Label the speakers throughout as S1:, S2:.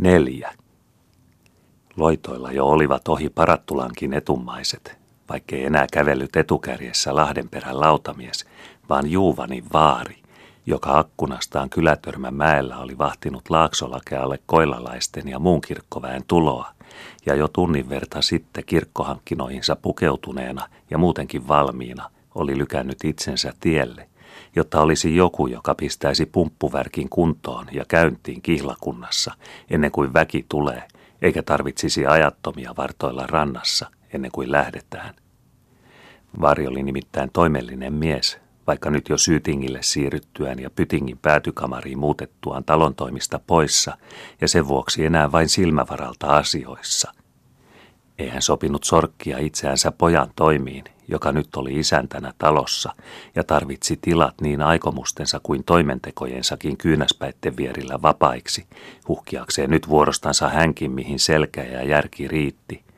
S1: Neljä. Loitoilla jo olivat ohi parattulankin etumaiset, vaikkei enää kävellyt etukärjessä Lahdenperän lautamies, vaan Juuvani vaari, joka akkunastaan kylätörmän mäellä oli vahtinut laaksolakealle koilalaisten ja muun kirkkoväen tuloa, ja jo tunnin verta sitten kirkkohankkinoihinsa pukeutuneena ja muutenkin valmiina oli lykännyt itsensä tielle, jotta olisi joku, joka pistäisi pumppuvärkin kuntoon ja käyntiin kihlakunnassa ennen kuin väki tulee, eikä tarvitsisi ajattomia vartoilla rannassa ennen kuin lähdetään. Vari oli nimittäin toimellinen mies, vaikka nyt jo Syytingille siirryttyään ja Pytingin päätykamariin muutettuaan talon toimista poissa ja sen vuoksi enää vain silmävaralta asioissa. Eihän sopinut sorkkia itseänsä pojan toimiin, joka nyt oli isäntänä talossa ja tarvitsi tilat niin aikomustensa kuin toimentekojensakin kyynäspäitten vierillä vapaiksi, huhkiakseen nyt vuorostansa hänkin mihin selkä ja järki riitti –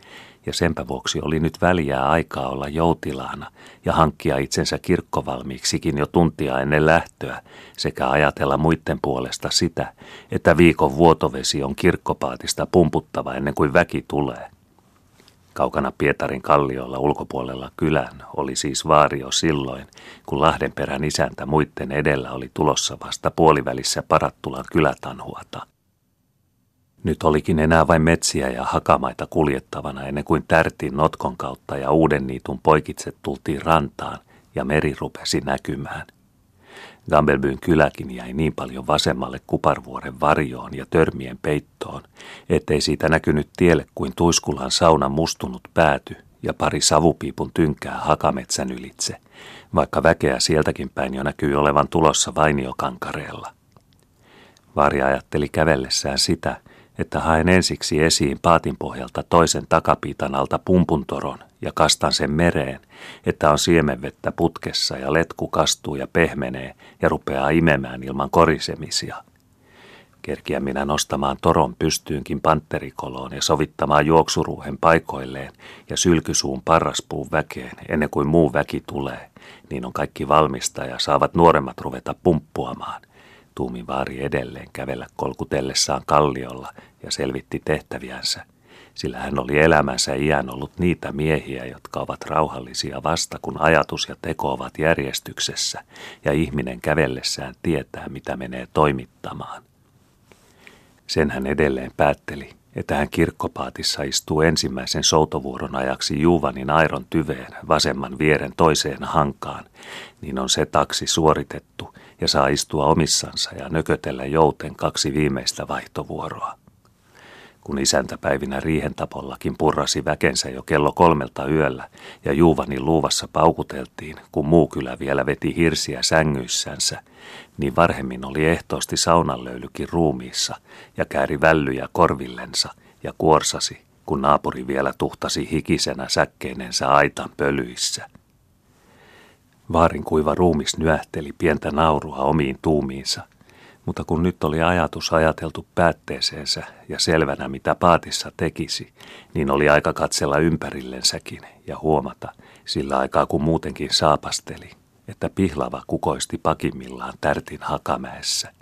S1: ja senpä vuoksi oli nyt väliä aikaa olla joutilaana ja hankkia itsensä kirkkovalmiiksikin jo tuntia ennen lähtöä sekä ajatella muiden puolesta sitä, että viikon vuotovesi on kirkkopaatista pumputtava ennen kuin väki tulee. Kaukana Pietarin kalliolla ulkopuolella kylän oli siis vaario silloin, kun Lahdenperän isäntä muiden edellä oli tulossa vasta puolivälissä Parattulan kylätanhuata. Nyt olikin enää vain metsiä ja hakamaita kuljettavana ennen kuin tärtiin notkon kautta ja uuden niitun poikitse tultiin rantaan ja meri rupesi näkymään. Gambelbyn kyläkin jäi niin paljon vasemmalle kuparvuoren varjoon ja törmien peittoon, ettei siitä näkynyt tielle kuin tuiskulan saunan mustunut pääty ja pari savupiipun tynkää hakametsän ylitse, vaikka väkeä sieltäkin päin jo näkyi olevan tulossa vainiokankareella. Vari ajatteli kävellessään sitä, että haen ensiksi esiin paatin pohjalta toisen takapiitan alta pumpuntoron ja kastan sen mereen, että on siemenvettä putkessa ja letku kastuu ja pehmenee ja rupeaa imemään ilman korisemisia. Kerkiä minä nostamaan toron pystyynkin panterikoloon ja sovittamaan juoksuruuhen paikoilleen ja sylkysuun parraspuun väkeen ennen kuin muu väki tulee, niin on kaikki valmista ja saavat nuoremmat ruveta pumppuamaan tuumi vaari edelleen kävellä kolkutellessaan kalliolla ja selvitti tehtäviänsä, sillä hän oli elämänsä iän ollut niitä miehiä, jotka ovat rauhallisia vasta, kun ajatus ja teko ovat järjestyksessä, ja ihminen kävellessään tietää, mitä menee toimittamaan. Sen hän edelleen päätteli, että hän kirkkopaatissa istuu ensimmäisen soutovuoron ajaksi Juvanin airon tyveen vasemman vieren toiseen hankaan, niin on se taksi suoritettu ja saa istua omissansa ja nökötellä jouten kaksi viimeistä vaihtovuoroa. Kun isäntäpäivinä riihentapollakin purrasi väkensä jo kello kolmelta yöllä ja Juuvanin luuvassa paukuteltiin, kun muu kylä vielä veti hirsiä sängyissänsä, niin varhemmin oli ehtoosti saunanlöylykin ruumiissa ja kääri vällyjä korvillensa ja kuorsasi, kun naapuri vielä tuhtasi hikisenä säkkeinensä aitan pölyissä. Vaarin kuiva ruumis nyähteli pientä naurua omiin tuumiinsa, mutta kun nyt oli ajatus ajateltu päätteeseensä ja selvänä mitä paatissa tekisi, niin oli aika katsella ympärillensäkin ja huomata, sillä aikaa kun muutenkin saapasteli, että pihlava kukoisti pakimmillaan tärtin hakamäessä.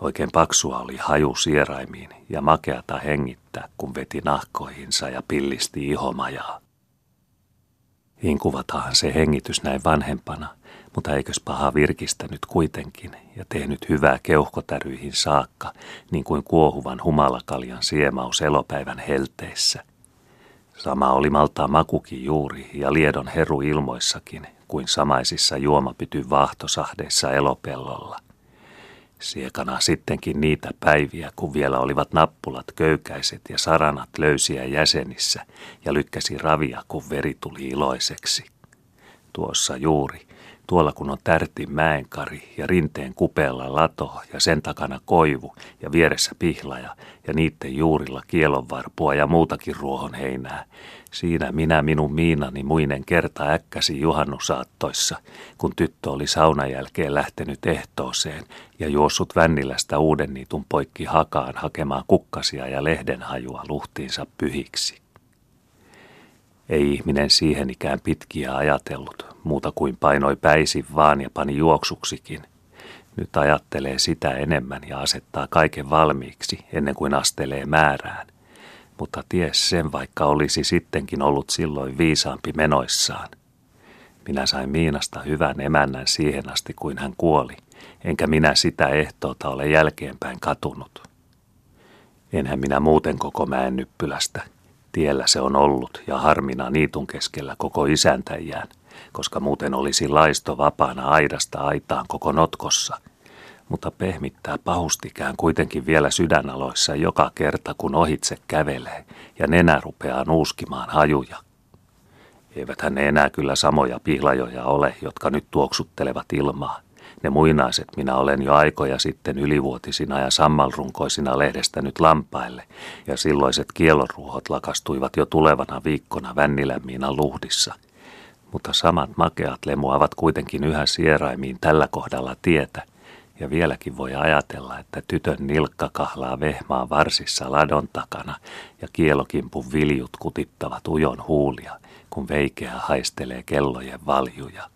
S1: Oikein paksua oli haju sieraimiin ja makeata hengittää, kun veti nahkoihinsa ja pillisti ihomajaa. Inkuvatahan se hengitys näin vanhempana, mutta eikös paha virkistänyt kuitenkin ja tehnyt hyvää keuhkotäryihin saakka, niin kuin kuohuvan humalakaljan siemaus elopäivän helteissä. Sama oli maltaa makukin juuri ja liedon heru ilmoissakin, kuin samaisissa juomapyty vaahtosahdeissa elopellolla – Siekana sittenkin niitä päiviä, kun vielä olivat nappulat köykäiset ja saranat löysiä jäsenissä ja lykkäsi ravia, kun veri tuli iloiseksi. Tuossa juuri, tuolla kun on tärtin mäenkari ja rinteen kupeella lato ja sen takana koivu ja vieressä pihlaja ja niitten juurilla kielonvarpua ja muutakin ruohonheinää, Siinä minä minun Miinani muinen kerta äkkäsi juhannusaattoissa, kun tyttö oli saunan jälkeen lähtenyt ehtooseen ja juossut Vännilästä uuden niitun poikki hakaan hakemaan kukkasia ja lehdenhajua luhtiinsa pyhiksi. Ei ihminen siihen ikään pitkiä ajatellut, muuta kuin painoi päisin vaan ja pani juoksuksikin, Nyt ajattelee sitä enemmän ja asettaa kaiken valmiiksi ennen kuin astelee määrään. Mutta ties sen, vaikka olisi sittenkin ollut silloin viisaampi menoissaan. Minä sain Miinasta hyvän emännän siihen asti, kuin hän kuoli, enkä minä sitä ehtoota ole jälkeenpäin katunut. Enhän minä muuten koko mäen nyppylästä. Tiellä se on ollut ja harmina niitun keskellä koko isäntäjään, koska muuten olisi laisto vapaana aidasta aitaan koko notkossa. Mutta pehmittää pahustikään kuitenkin vielä sydänaloissa joka kerta, kun ohitse kävelee ja nenä rupeaa nuuskimaan hajuja. Eiväthän ne enää kyllä samoja pihlajoja ole, jotka nyt tuoksuttelevat ilmaa. Ne muinaiset minä olen jo aikoja sitten ylivuotisina ja sammalrunkoisina lehdestä nyt lampaille, ja silloiset kielonruuhot lakastuivat jo tulevana viikkona Vännilämiinan luhdissa. Mutta samat makeat lemuavat kuitenkin yhä sieraimiin tällä kohdalla tietä, ja vieläkin voi ajatella, että tytön nilkka kahlaa vehmaa varsissa ladon takana ja kielokimpun viljut kutittavat ujon huulia, kun veikeä haistelee kellojen valjuja.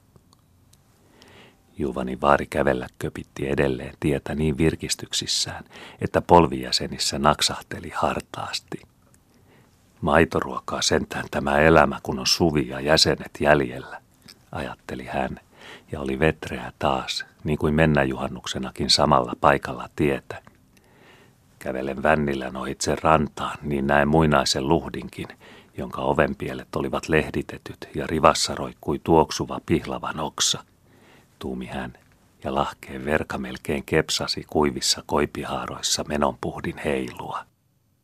S1: Juvani vaari kävellä köpitti edelleen tietä niin virkistyksissään, että polvijäsenissä naksahteli hartaasti. Maitoruokaa sentään tämä elämä, kun on suvi ja jäsenet jäljellä, ajatteli hän, ja oli vetreä taas, niin kuin mennäjuhannuksenakin samalla paikalla tietä. Kävelen vännillä itse rantaan, niin näen muinaisen luhdinkin, jonka ovenpielet olivat lehditetyt ja rivassa roikkui tuoksuva pihlavan oksa – tuumi hän, ja lahkeen verka melkein kepsasi kuivissa koipihaaroissa menonpuhdin heilua.